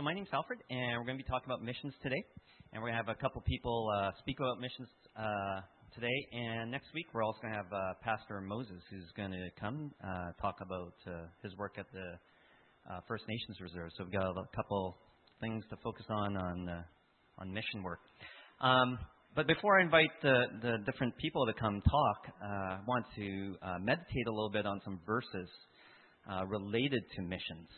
so my name's Alfred, and we're going to be talking about missions today. And we're going to have a couple people uh, speak about missions uh, today. And next week, we're also going to have uh, Pastor Moses, who's going to come uh, talk about uh, his work at the uh, First Nations Reserve. So we've got a couple things to focus on on on mission work. Um, but before I invite the, the different people to come talk, I want to meditate a little bit on some verses related to missions.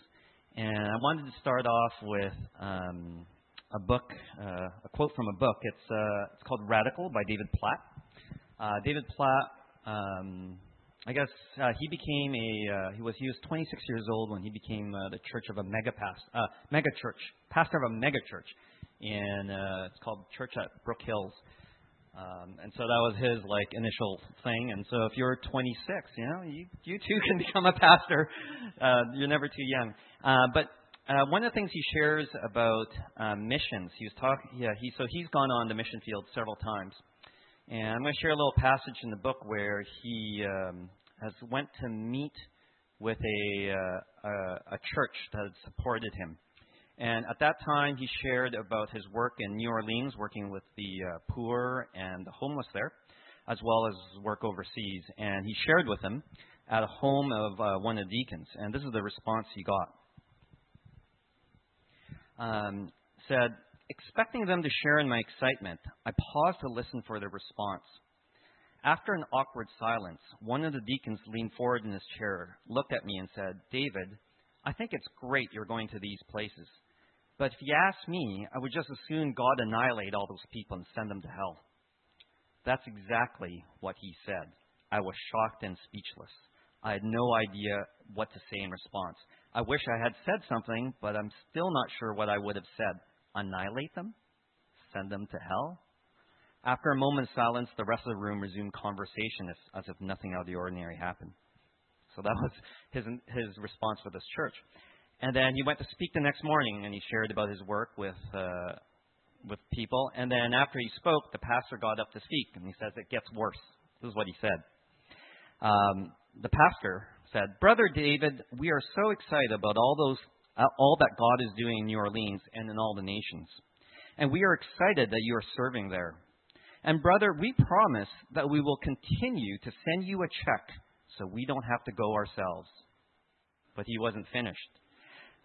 And I wanted to start off with um, a book, uh, a quote from a book. It's, uh, it's called Radical by David Platt. Uh, David Platt, um, I guess uh, he became a uh, he was he was 26 years old when he became uh, the church of a mega past, mega church pastor of a mega church, and it's called Church at Brook Hills. Um, and so that was his like initial thing. And so if you're 26, you know, you, you too can become a pastor. Uh, you're never too young. Uh, but uh, one of the things he shares about uh, missions, he was talking. Yeah, he so he's gone on the mission field several times, and I'm going to share a little passage in the book where he um, has went to meet with a, uh, a a church that had supported him. And at that time, he shared about his work in New Orleans, working with the uh, poor and the homeless there, as well as work overseas. And he shared with them at a home of uh, one of the deacons. And this is the response he got. Um, said, expecting them to share in my excitement, I paused to listen for their response. After an awkward silence, one of the deacons leaned forward in his chair, looked at me, and said, David, I think it's great you're going to these places. But if you ask me, I would just as soon God annihilate all those people and send them to hell. That's exactly what he said. I was shocked and speechless. I had no idea what to say in response. I wish I had said something, but I'm still not sure what I would have said. Annihilate them? Send them to hell? After a moment's silence, the rest of the room resumed conversation as, as if nothing out of the ordinary happened. So that was his, his response for this church. And then he went to speak the next morning, and he shared about his work with uh, with people. And then after he spoke, the pastor got up to speak, and he says it gets worse. This is what he said. Um, the pastor said, "Brother David, we are so excited about all those uh, all that God is doing in New Orleans and in all the nations, and we are excited that you are serving there. And brother, we promise that we will continue to send you a check so we don't have to go ourselves." But he wasn't finished.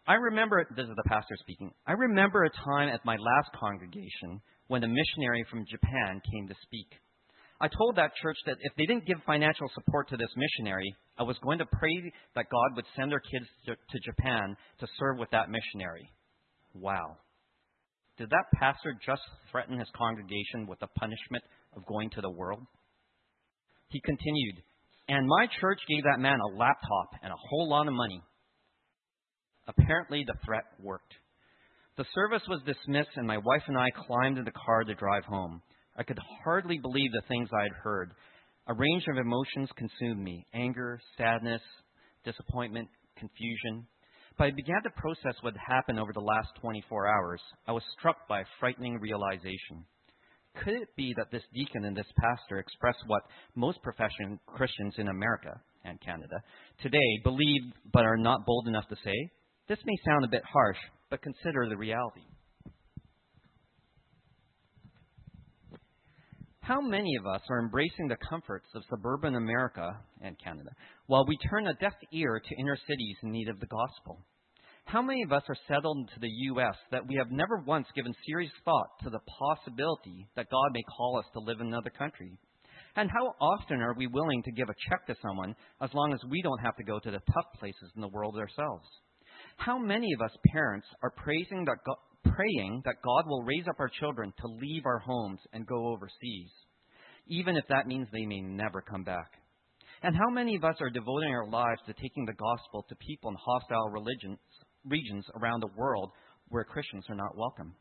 I remember, this is the pastor speaking, I remember a time at my last congregation when a missionary from Japan came to speak. I told that church that if they didn't give financial support to this missionary, I was going to pray that God would send their kids to, to Japan to serve with that missionary. Wow. Did that pastor just threaten his congregation with the punishment of going to the world? He continued, and my church gave that man a laptop and a whole lot of money. Apparently, the threat worked. The service was dismissed, and my wife and I climbed in the car to drive home. I could hardly believe the things I had heard. A range of emotions consumed me anger, sadness, disappointment, confusion. But I began to process what had happened over the last 24 hours. I was struck by a frightening realization. Could it be that this deacon and this pastor expressed what most professional Christians in America and Canada today believe but are not bold enough to say? This may sound a bit harsh, but consider the reality. How many of us are embracing the comforts of suburban America and Canada while we turn a deaf ear to inner cities in need of the gospel? How many of us are settled into the U.S. that we have never once given serious thought to the possibility that God may call us to live in another country? And how often are we willing to give a check to someone as long as we don't have to go to the tough places in the world ourselves? How many of us parents are praising that God, praying that God will raise up our children to leave our homes and go overseas, even if that means they may never come back? And how many of us are devoting our lives to taking the gospel to people in hostile religions, regions around the world where Christians are not welcome?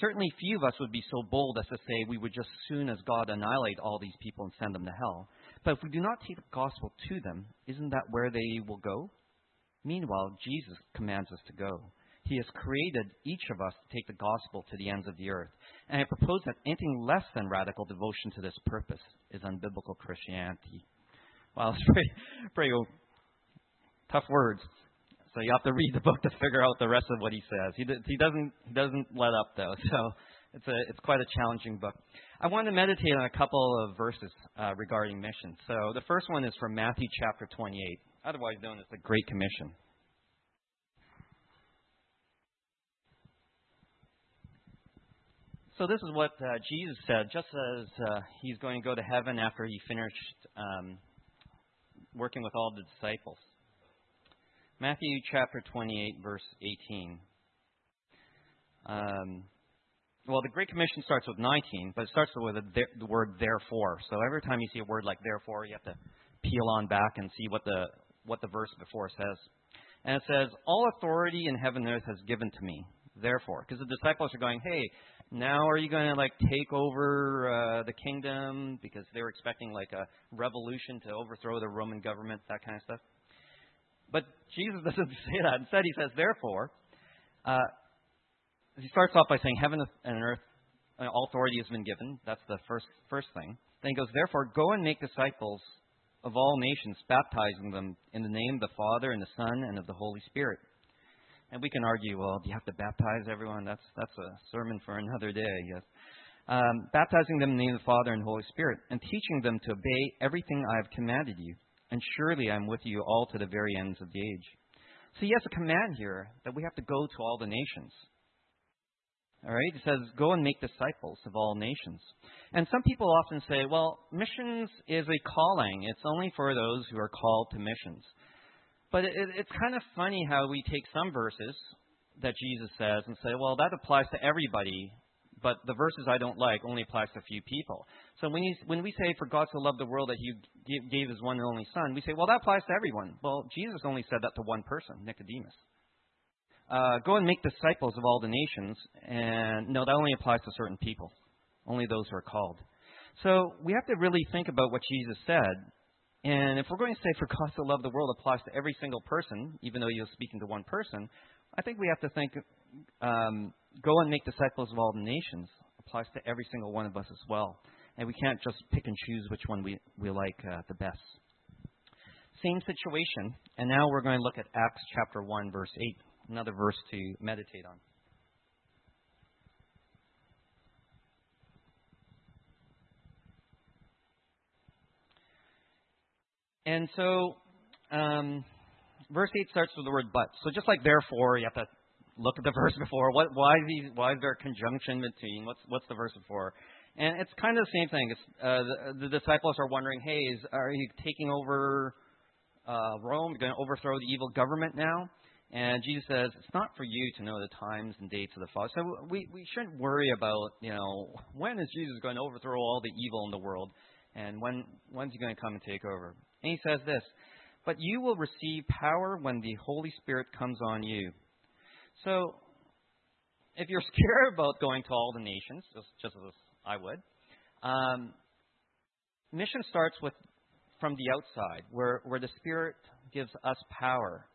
Certainly, few of us would be so bold as to say we would just soon as God annihilate all these people and send them to hell. But if we do not take the gospel to them, isn't that where they will go? Meanwhile, Jesus commands us to go. He has created each of us to take the gospel to the ends of the earth. And I propose that anything less than radical devotion to this purpose is unbiblical Christianity. Well, it's pretty, pretty tough words. So you have to read the book to figure out the rest of what he says. He, he doesn't he doesn't let up though. So it's a it's quite a challenging book. I want to meditate on a couple of verses uh, regarding mission. So the first one is from Matthew chapter 28, otherwise known as the Great Commission. So this is what uh, Jesus said, just as uh, he's going to go to heaven after he finished um, working with all the disciples. Matthew chapter 28, verse 18. Um, well, the Great Commission starts with 19, but it starts with the word therefore. So every time you see a word like therefore, you have to peel on back and see what the what the verse before says. And it says, "All authority in heaven and earth has given to me." Therefore, because the disciples are going, "Hey, now are you going to like take over uh, the kingdom?" Because they were expecting like a revolution to overthrow the Roman government, that kind of stuff. But Jesus doesn't say that. Instead, he says, "Therefore." Uh, he starts off by saying, Heaven and earth, uh, all authority has been given. That's the first, first thing. Then he goes, Therefore, go and make disciples of all nations, baptizing them in the name of the Father and the Son and of the Holy Spirit. And we can argue, well, do you have to baptize everyone? That's, that's a sermon for another day, yes. Um, baptizing them in the name of the Father and Holy Spirit, and teaching them to obey everything I have commanded you. And surely I am with you all to the very ends of the age. So he has a command here that we have to go to all the nations. All right? It says, go and make disciples of all nations. And some people often say, well, missions is a calling. It's only for those who are called to missions. But it, it's kind of funny how we take some verses that Jesus says and say, well, that applies to everybody, but the verses I don't like only applies to a few people. So when, you, when we say, for God so loved the world that he gave his one and only Son, we say, well, that applies to everyone. Well, Jesus only said that to one person, Nicodemus uh, go and make disciples of all the nations. And no, that only applies to certain people, only those who are called. So we have to really think about what Jesus said. And if we're going to say, for God to love the world applies to every single person, even though you're speaking to one person, I think we have to think, um, go and make disciples of all the nations applies to every single one of us as well. And we can't just pick and choose which one we, we like uh, the best. Same situation. And now we're going to look at Acts chapter 1, verse 8 another verse to meditate on. And so, um, verse 8 starts with the word but. So just like therefore, you have to look at the verse before. What, why, is he, why is there a conjunction between? What's, what's the verse before? And it's kind of the same thing. Uh, the, the disciples are wondering, hey, is, are you taking over uh, Rome? You're going to overthrow the evil government now? And Jesus says, it's not for you to know the times and dates of the Father. So we, we shouldn't worry about, you know, when is Jesus going to overthrow all the evil in the world? And when, when's he going to come and take over? And he says this, but you will receive power when the Holy Spirit comes on you. So if you're scared about going to all the nations, just, just as I would, um, mission starts with from the outside, where, where the Spirit gives us power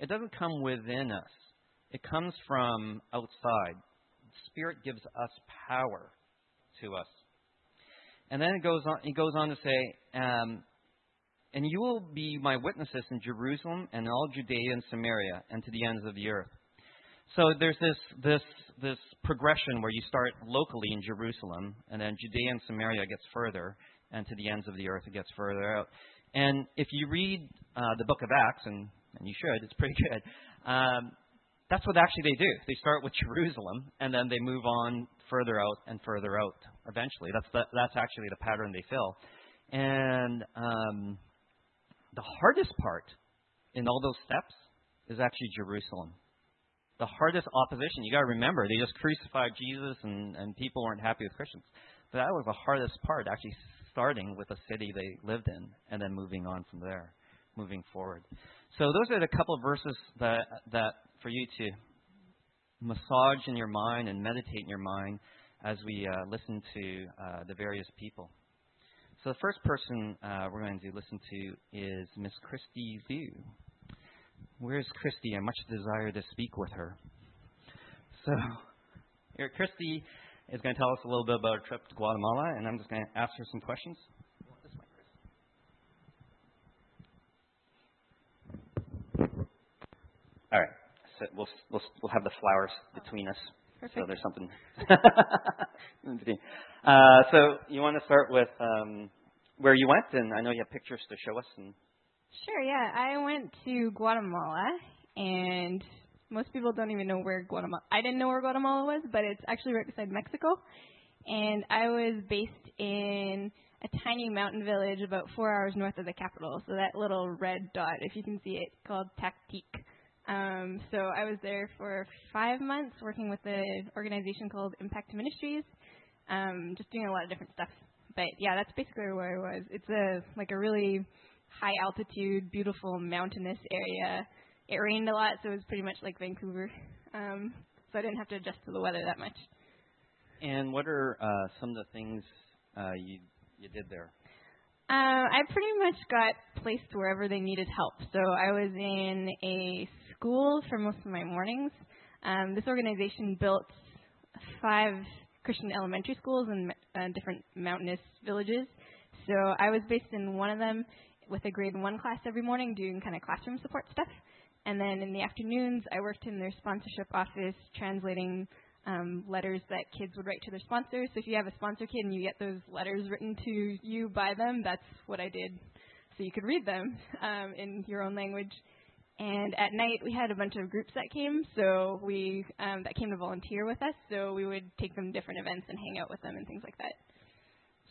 it doesn't come within us, it comes from outside. The Spirit gives us power to us. And then it goes on, he goes on to say, um, and you will be my witnesses in Jerusalem and all Judea and Samaria and to the ends of the earth. So there's this this this progression where you start locally in Jerusalem, and then Judea and Samaria gets further, and to the ends of the earth it gets further out. And if you read uh, the book of Acts, and and you should. It's pretty good. Um, that's what actually they do. They start with Jerusalem, and then they move on further out and further out. Eventually, that's the, that's actually the pattern they fill. And um, the hardest part in all those steps is actually Jerusalem. The hardest opposition. You got to remember, they just crucified Jesus, and and people weren't happy with Christians. But that was the hardest part, actually starting with the city they lived in, and then moving on from there, moving forward. So those are the couple of verses that that for you to massage in your mind and meditate in your mind as we uh, listen to uh, the various people. So the first person uh, we're going to listen to is Miss Christy Lew. Where's Christy? I much desire to speak with her. So here, Christy is going to tell us a little bit about her trip to Guatemala, and I'm just going to ask her some questions. We'll we'll we'll have the flowers between us. Perfect. So there's something. in between. uh, so you want to start with um, where you went, and I know you have pictures to show us. And Sure, yeah. I went to Guatemala, and most people don't even know where Guatemala. I didn't know where Guatemala was, but it's actually right beside Mexico. And I was based in a tiny mountain village about four hours north of the capital. So that little red dot, if you can see it, called Tactic. Um, so I was there for five months working with an organization called Impact Ministries, um, just doing a lot of different stuff. But yeah, that's basically where I was. It's a like a really high altitude, beautiful mountainous area. It rained a lot, so it was pretty much like Vancouver. Um, so I didn't have to adjust to the weather that much. and what are uh, some of the things uh, you you did there? Um, I pretty much got placed wherever they needed help. So I was in a school for most of my mornings. Um, this organization built five Christian elementary schools in uh, different mountainous villages. So I was based in one of them with a grade one class every morning doing kind of classroom support stuff. And then in the afternoons, I worked in their sponsorship office translating um, letters that kids would write to their sponsors. So if you have a sponsor kid and you get those letters written to you by them, that's what I did. So you could read them um, in your own language. And at night we had a bunch of groups that came, so we um, that came to volunteer with us. So we would take them to different events and hang out with them and things like that.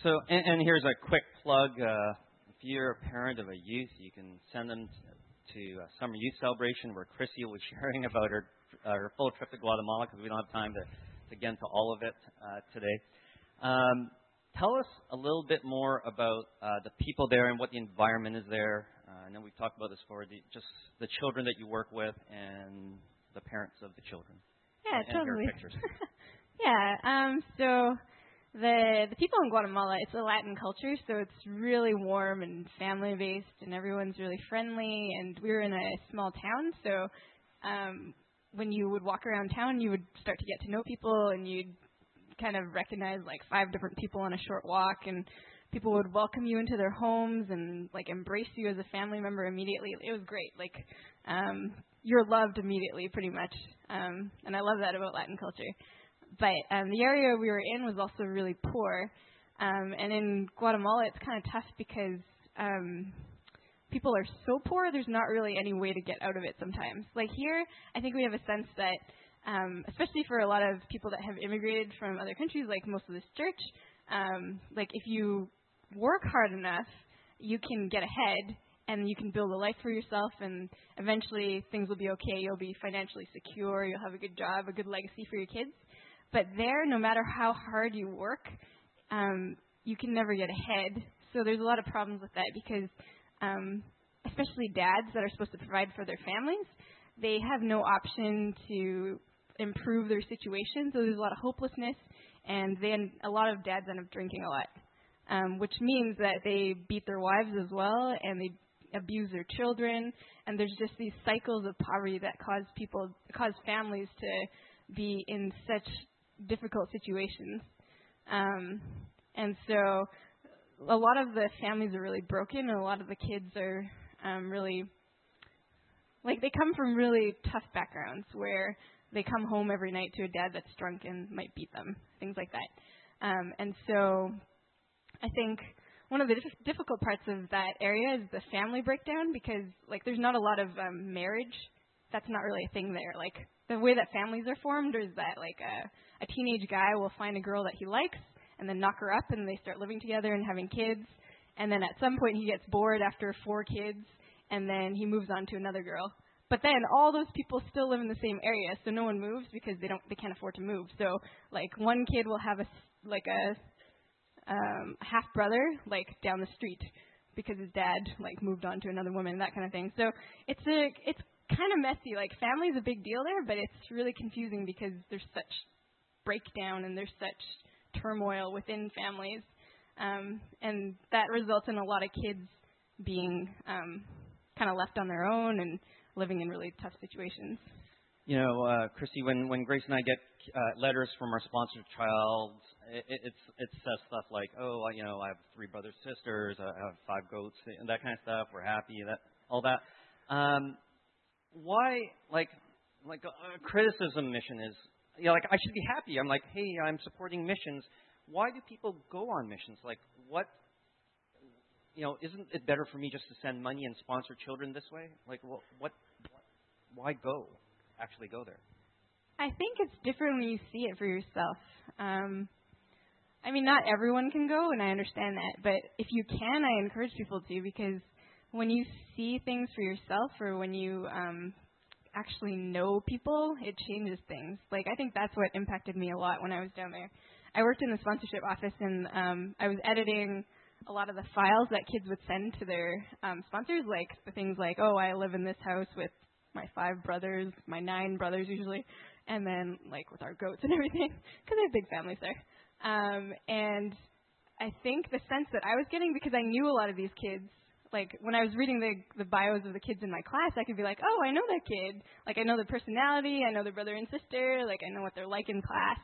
So, and, and here's a quick plug. Uh, if you're a parent of a youth, you can send them to, to summer youth celebration where Chrissy be sharing about her, her full trip to Guatemala because we don't have time to, to get into all of it uh, today. Um, tell us a little bit more about uh, the people there and what the environment is there. Uh, I know we've talked about this before, the, just the children that you work with and the parents of the children. Yeah, and, and totally. pictures. yeah. Um, so the the people in Guatemala, it's a Latin culture, so it's really warm and family based, and everyone's really friendly. And we were in a small town, so um, when you would walk around town, you would start to get to know people, and you'd kind of recognize like five different people on a short walk, and people would welcome you into their homes and like embrace you as a family member immediately. It was great. Like um, you're loved immediately, pretty much, um, and I love that about Latin culture but um, the area we were in was also really poor. Um, and in Guatemala, it's kind of tough because um, people are so poor, there's not really any way to get out of it sometimes. Like here, I think we have a sense that, um, especially for a lot of people that have immigrated from other countries, like most of this church, um, like if you work hard enough, you can get ahead and you can build a life for yourself and eventually things will be okay. You'll be financially secure, you'll have a good job, a good legacy for your kids. But there, no matter how hard you work, um, you can never get ahead. So there's a lot of problems with that because, um, especially dads that are supposed to provide for their families, they have no option to improve their situation. So there's a lot of hopelessness, and then a lot of dads end up drinking a lot, um, which means that they beat their wives as well, and they abuse their children, and there's just these cycles of poverty that cause people, cause families to be in such difficult situations. Um, and so a lot of the families are really broken, and a lot of the kids are um, really like they come from really tough backgrounds where they come home every night to a dad that's drunk and might beat them, things like that. Um, and so I think one of the dif- difficult parts of that area is the family breakdown because like there's not a lot of um, marriage. That's not really a thing there. Like the way that families are formed is that like a, a teenage guy will find a girl that he likes and then knock her up and they start living together and having kids and then at some point he gets bored after four kids and then he moves on to another girl but then all those people still live in the same area so no one moves because they don't they can't afford to move so like one kid will have a like a um half brother like down the street because his dad like moved on to another woman that kind of thing. So it's a it's kind of messy. Like family's a big deal there but it's really confusing because there's such breakdown and there's such turmoil within families. Um and that results in a lot of kids being um kind of left on their own and living in really tough situations. You know, uh, Chrissy, when, when Grace and I get uh, letters from our sponsored child, it, it, it's it says stuff like, oh, you know, I have three brothers, sisters, I have five goats, and that kind of stuff. We're happy, that all that. Um, why, like, like a, a criticism mission is, you know, like I should be happy. I'm like, hey, I'm supporting missions. Why do people go on missions? Like, what? You know, isn't it better for me just to send money and sponsor children this way? Like, what? what why go? Actually, go there. I think it's different when you see it for yourself. Um, I mean, not everyone can go, and I understand that. But if you can, I encourage people to because when you see things for yourself, or when you um, actually know people, it changes things. Like I think that's what impacted me a lot when I was down there. I worked in the sponsorship office, and um, I was editing a lot of the files that kids would send to their um, sponsors, like the things like, "Oh, I live in this house with my five brothers, my nine brothers usually, and then like with our goats and everything, because I have big families there." Um, and I think the sense that I was getting because I knew a lot of these kids. Like when I was reading the the bios of the kids in my class, I could be like, "Oh, I know that kid. Like I know their personality, I know their brother and sister, like I know what they're like in class."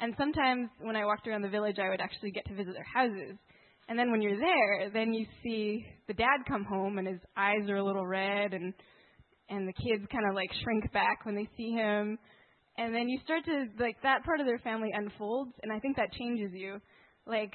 And sometimes when I walked around the village, I would actually get to visit their houses. And then when you're there, then you see the dad come home and his eyes are a little red and and the kids kind of like shrink back when they see him and then you start to like that part of their family unfolds and i think that changes you. Like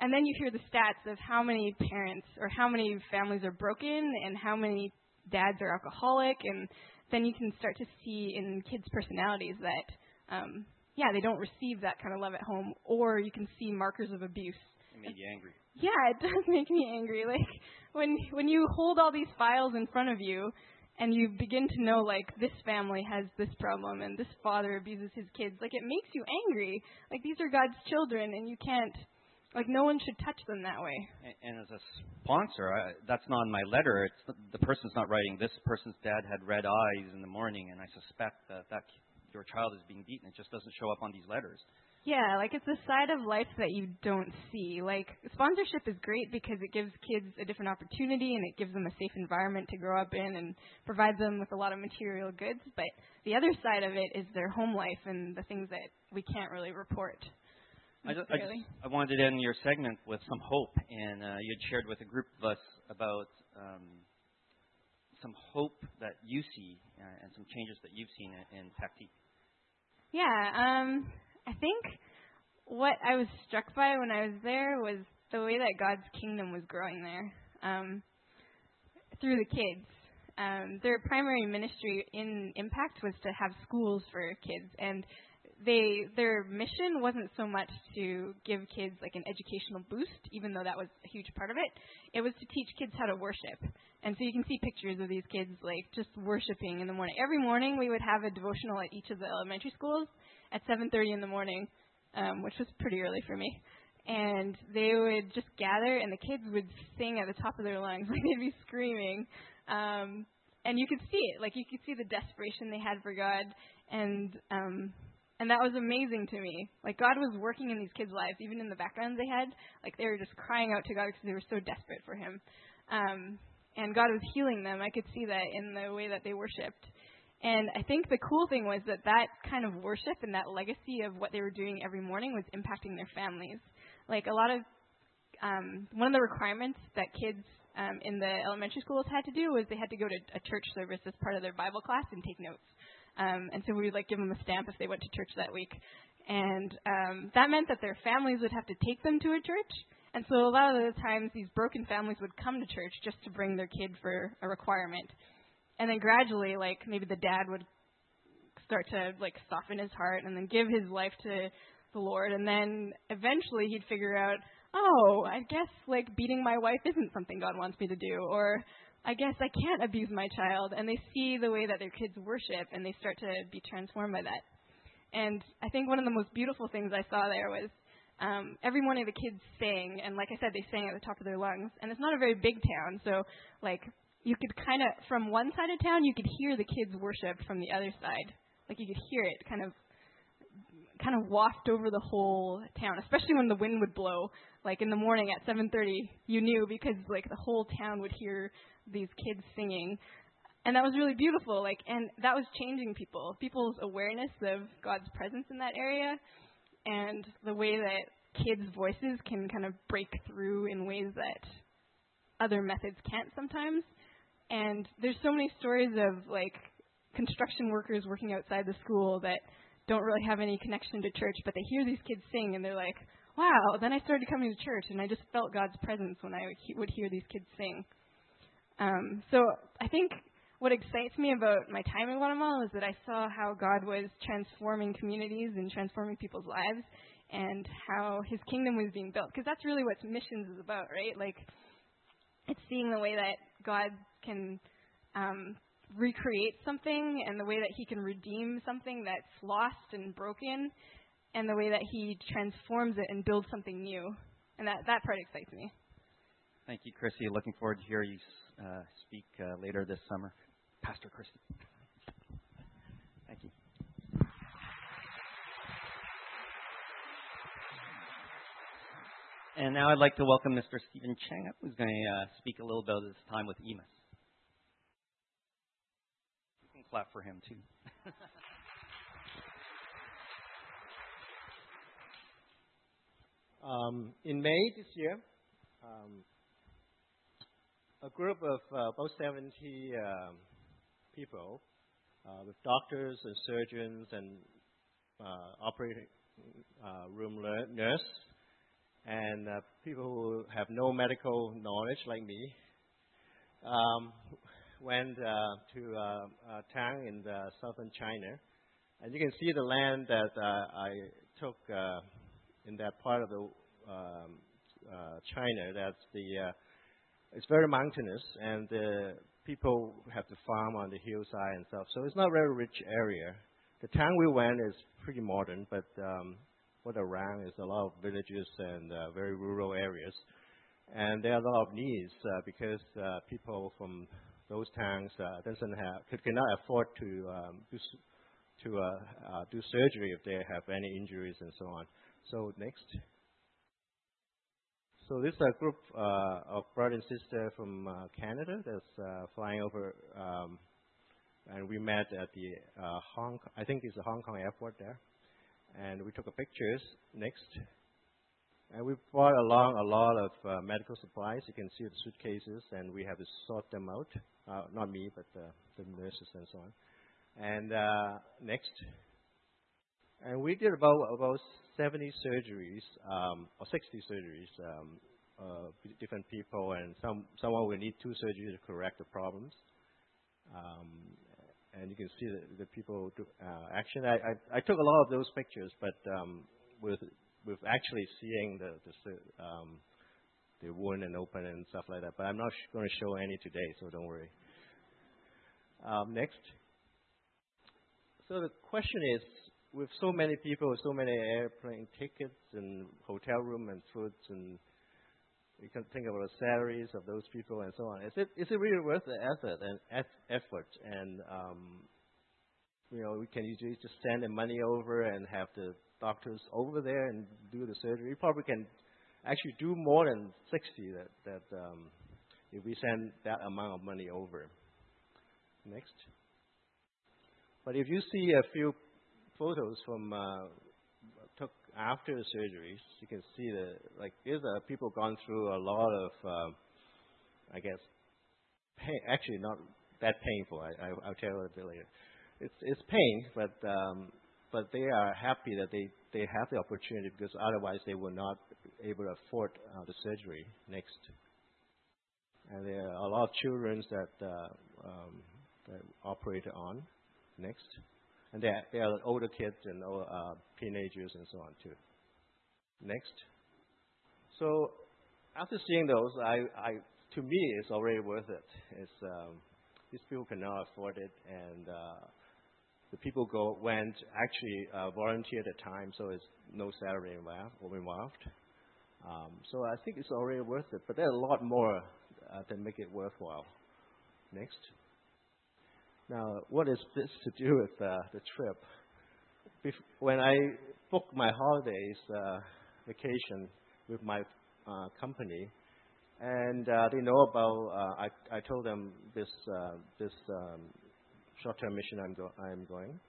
and then you hear the stats of how many parents or how many families are broken and how many dads are alcoholic and then you can start to see in kids personalities that um yeah they don't receive that kind of love at home or you can see markers of abuse. It made you angry. Yeah it does make me angry. Like when when you hold all these files in front of you and you begin to know like this family has this problem and this father abuses his kids like it makes you angry. Like these are god's children and you can't like no one should touch them that way. And, and as a sponsor I, that's not in my letter. It's the, the person's not writing this person's dad had red eyes in the morning and i suspect that that your child is being beaten. It just doesn't show up on these letters yeah, like it's a side of life that you don't see. Like sponsorship is great because it gives kids a different opportunity and it gives them a safe environment to grow up in and provides them with a lot of material goods. But the other side of it is their home life and the things that we can't really report. I, just, I, just, I wanted to end your segment with some hope, and uh, you had shared with a group of us about um, some hope that you see uh, and some changes that you've seen in, in Pakti. Yeah, um, I think what I was struck by when I was there was the way that God's kingdom was growing there um, through the kids. Um, their primary ministry in Impact was to have schools for kids, and they their mission wasn't so much to give kids like an educational boost, even though that was a huge part of it. It was to teach kids how to worship. And so you can see pictures of these kids like just worshiping in the morning. Every morning we would have a devotional at each of the elementary schools, at 7:30 in the morning, um, which was pretty early for me. And they would just gather, and the kids would sing at the top of their lungs, like they'd be screaming. Um, and you could see it, like you could see the desperation they had for God, and um, and that was amazing to me. Like God was working in these kids' lives, even in the backgrounds they had. Like they were just crying out to God because they were so desperate for Him. Um, and God was healing them. I could see that in the way that they worshipped. And I think the cool thing was that that kind of worship and that legacy of what they were doing every morning was impacting their families. Like a lot of, um, one of the requirements that kids um, in the elementary schools had to do was they had to go to a church service as part of their Bible class and take notes. Um, and so we would like give them a stamp if they went to church that week. And um, that meant that their families would have to take them to a church. And so a lot of the times these broken families would come to church just to bring their kid for a requirement and then gradually, like maybe the dad would start to like soften his heart and then give his life to the Lord, and then eventually he'd figure out, oh, I guess like beating my wife isn't something God wants me to do, or I guess I can't abuse my child, and they see the way that their kids worship, and they start to be transformed by that. And I think one of the most beautiful things I saw there was um, every morning the kids sang, and like I said, they sang at the top of their lungs. And it's not a very big town, so like you could kind of from one side of town you could hear the kids worship from the other side. Like you could hear it kind of kind of waft over the whole town especially when the wind would blow. Like in the morning at 7:30 you knew because like the whole town would hear these kids singing. And that was really beautiful like and that was changing people people's awareness of God's presence in that area and the way that kids voices can kind of break through in ways that other methods can't sometimes and there's so many stories of like construction workers working outside the school that don't really have any connection to church, but they hear these kids sing and they're like, wow. Then I started coming to church and I just felt God's presence when I would hear these kids sing. Um, so I think what excites me about my time in Guatemala is that I saw how God was transforming communities and transforming people's lives and how his kingdom was being built. Because that's really what missions is about, right? Like, it's seeing the way that God can um, recreate something and the way that he can redeem something that's lost and broken and the way that he transforms it and builds something new. And that, that part excites me. Thank you, Chrissy. Looking forward to hearing you uh, speak uh, later this summer. Pastor Christy. Thank you. And now I'd like to welcome Mr. Steven Cheng, who's going to uh, speak a little bit about his time with EMAS. You can clap for him, too. um, in May this year, um, a group of uh, about 70 um, people uh, with doctors and surgeons and uh, operating uh, room nurse and uh, people who have no medical knowledge like me um, went uh, to uh, town in the southern China, and you can see the land that I took in that part of the um, China. That's the it's very mountainous, and people have to farm on the hillside and stuff. So it's not a very rich area. The town we went is pretty modern, but um, what around is a lot of villages and uh, very rural areas. And there are a lot of needs uh, because uh, people from those towns doesn't have could, cannot afford to um, do surgery if they have any injuries and so on. So next. So this is a group of brother and sister from Canada that's flying over, um, and we met at the Hong. I think it's the Hong Kong airport there and we took a pictures. Next. And we brought along a lot of uh, medical supplies. You can see the suitcases, and we have to sort them out. Uh, not me, but uh, the nurses and so on. And uh, next. And we did about about 70 surgeries, um, or 60 surgeries, um, different people, and some someone will need two surgeries to correct the problems. Um, and you can see the, the people do, uh, action. I, I, I, took a lot of those pictures, but um, with with actually seeing the the, um, the wound and open and stuff like that. But I'm not sh- going to show any today, so don't worry. Um, next. So the question is, with so many people, so many airplane tickets and hotel room and foods and you can think about the salaries of those people and so on. Is it is it really worth the effort and effort and um, you know we can usually just send the money over and have the doctors over there and do the surgery. We probably can actually do more than 60 that that um, if we send that amount of money over. Next. But if you see a few photos from uh, after the surgeries, you can see that like these are people gone through a lot of, um, I guess, pain. Actually, not that painful. I, I, will tell you a bit later. It's it's pain, but um, but they are happy that they they have the opportunity because otherwise they will not able to afford uh, the surgery next. And there are a lot of children that uh, um, that operate on next and they are, are older kids and uh, teenagers and so on too. Next. So after seeing those, I, to me it's already worth it. It's um, these people cannot afford it, and uh, the people go went actually uh, volunteered at time, so it's no salary involved. Um, so I think it's already worth it, but there's a lot more that make it worthwhile. Next. Now, what is this to do with uh, the trip? Bef- when I booked my holidays uh, vacation with my uh, company, and uh, they know about, uh, I, I told them this uh, this um, short-term mission I'm, go- I'm going,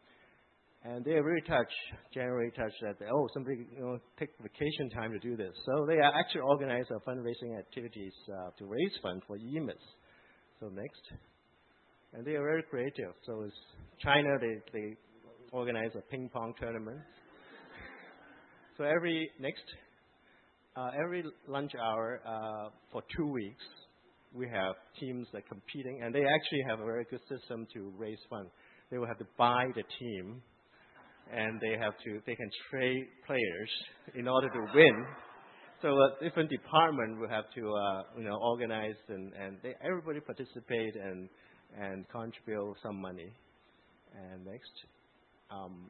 and they are really touched, generally touched that oh somebody you know take vacation time to do this. So they actually organize a fundraising activities to raise funds for EMAS. So next. And they are very creative. So it's China, they, they organize a ping pong tournament. so every next, uh, every lunch hour uh, for two weeks, we have teams that competing, and they actually have a very good system to raise funds. They will have to buy the team, and they have to they can trade players in order to win. So a different department will have to uh, you know organize and and they, everybody participate and and contribute some money. And next, um,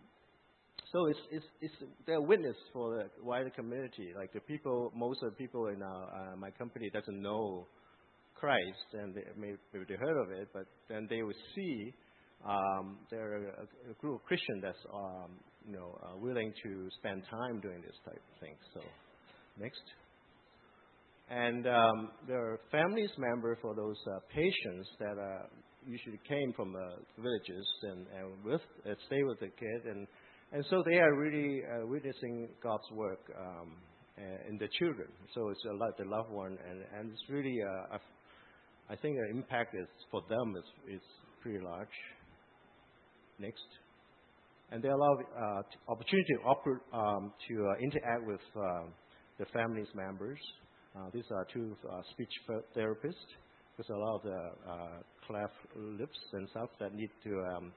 so it's it's it's they're witness for the wider community. Like the people, most of the people in our, uh, my company doesn't know Christ, and they, maybe they heard of it, but then they will see um, there are a, a, group of Christians that's um, you know uh, willing to spend time doing this type of thing. So next. And um, there are families member for those uh, patients that uh, usually came from uh, villages and, and with uh, stay with the kid, and and so they are really uh, witnessing God's work um, uh, in the children. So it's a lot the loved one, and and it's really uh, I think the impact is for them is is pretty large. Next, and they allow uh, opportunity to, oper- um, to uh, interact with uh, the family's members. Uh, these are two uh, speech therapists. There's a lot of the uh, cleft lips and stuff that need to um,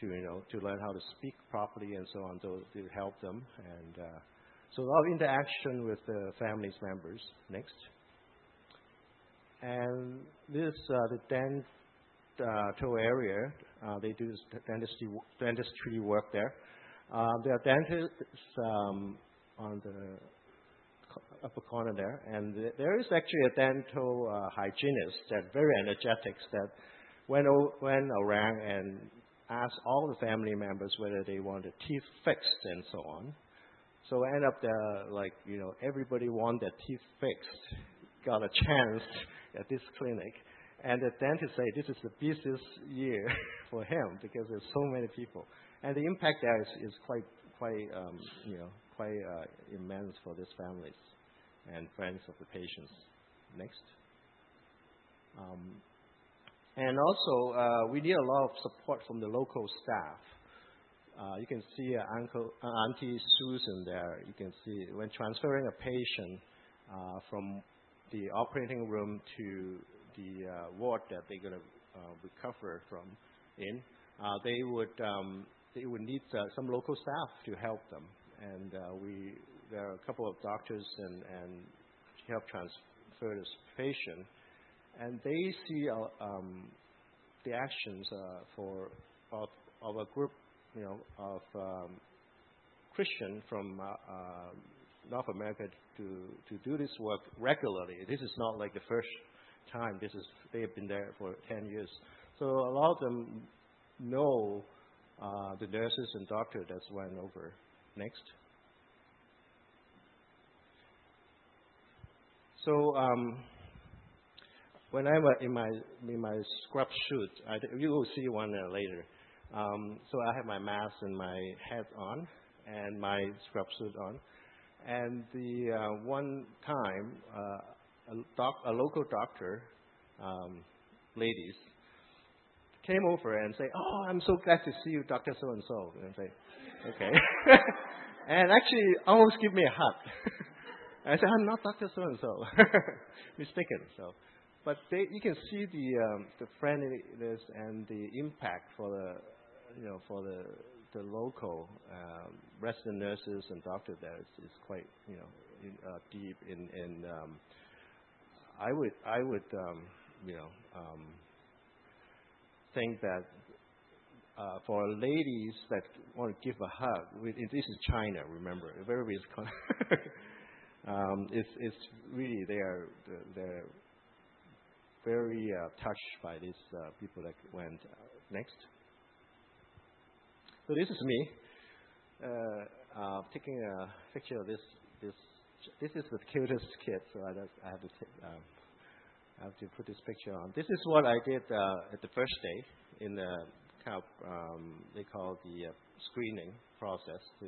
to you know to learn how to speak properly and so on to, to help them. And uh, so a lot of interaction with the families members. Next. And this uh, the dental area uh, they do dentistry dentistry work there. Uh, there are dentists um, on the upper corner there, and there is actually a dental uh, hygienist that very energetic that went, went around and asked all the family members whether they want the teeth fixed and so on. So end up there, like you know, everybody want their teeth fixed, got a chance at this clinic, and the dentist say this is the busiest year for him because there's so many people, and the impact there is, is quite quite um, you know quite uh, immense for these families and friends of the patients. Next. Um, and also, uh, we need a lot of support from the local staff. Uh, you can see uh, Auntie Susan there. You can see when transferring a patient from the operating room to the ward that they're going to recover from in, they would um, they would need some local staff to help them. And we there are a couple of doctors and, help transfer this patient, and they see uh, um, the actions uh, for of, a group, you know, of um, Christian from uh, uh, North America to to do this work regularly. This is not like the first time. This is they have been there for 10 years. So a lot of them know the nurses and doctors that's went over. Next. So um, when I'm in my in my scrub suit, I, you will see one uh, later. Um, so I have my mask and my hat on, and my scrub suit on. And the uh, one time, uh, a, doc, a local doctor, um, ladies, came over and say, "Oh, I'm so glad to see you, Doctor So and So." And I say, "Okay," and actually almost give me a hug. I said, I'm not Dr. So and so. Mistaken. So, but they, you can see the um, the friendliness and the impact for the you know for the the local um, resident nurses and doctors there is, is quite you know in, uh, deep in in um, I would I would um, you know um, think that uh, for ladies that want to give a hug, this is China, remember, very it's, it's really they are they're very uh, touched by these uh, people that went uh, next. So this is me taking a picture of this this this is the cutest kid. So I, I have to take, um, I have to put this picture on. This is what I did at the first day in the kind of um, they call the screening process to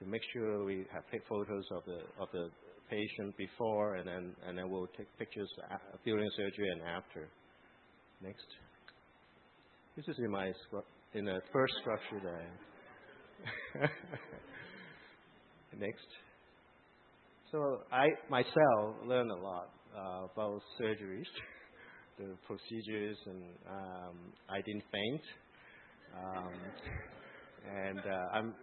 to make sure we have take photos of the of the patient before, and then we'll take pictures during surgery and after. Next. This is in my in the first structure. Next. So I myself learned a lot uh, about surgeries, the procedures, and um, I didn't faint. Um, and uh, I'm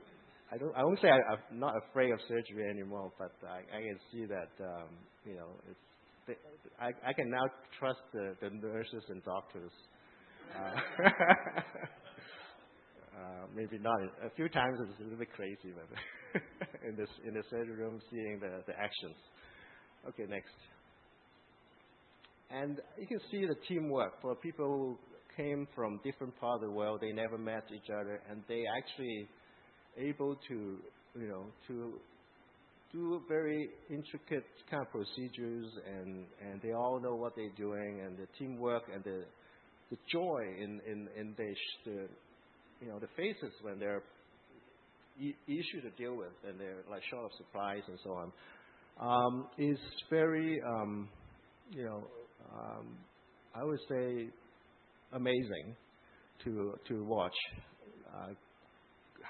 I don't I won't say I, am not afraid of surgery anymore, but I, I can see that um, you know it's I, I can now trust the, the nurses and doctors. Uh, uh, maybe not. A few times it's a little bit crazy, but in this in the surgery room, seeing the, the actions. Okay, next. And you can see the teamwork for people who came from different parts of the world. They never met each other, and they actually able to, you know, to do very intricate kind of procedures, and they all know what they're doing, and the teamwork and the the joy in in in the, the you know the faces when they're issue to deal with and they're like short of supplies and so on um, is very um, you know um, I would say amazing to to watch. Uh,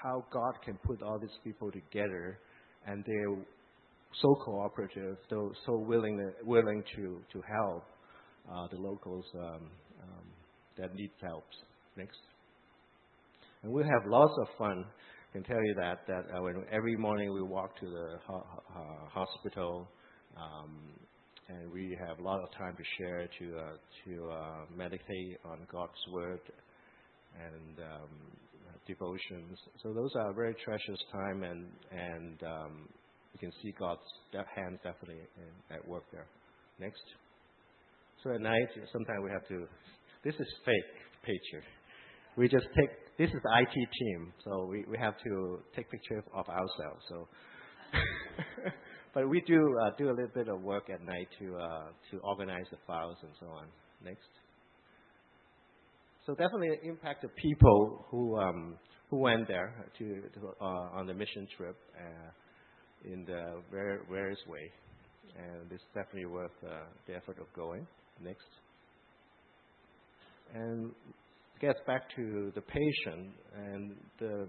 how God can put all these people together and they're so cooperative, so so willing willing to to help uh, the locals um, um, that need help. Next. And we have lots of fun. I can tell you that that uh, when every morning we walk to the ho- uh, hospital, um, and we have a lot of time to share, to uh, to uh, meditate on God's word and um, devotions. So those are very precious time, and and um, you can see God's hands definitely at work there. Next. So at night, sometimes we have to. This is fake picture. We just take this is IT team, so we, we have to take pictures of ourselves. So, but we do uh, do a little bit of work at night to uh, to organize the files and so on. Next. So definitely impact the people who um, who went there to, to uh, on the mission trip uh, in the various way, and it's definitely worth uh, the effort of going. Next. And gets back to the patient and the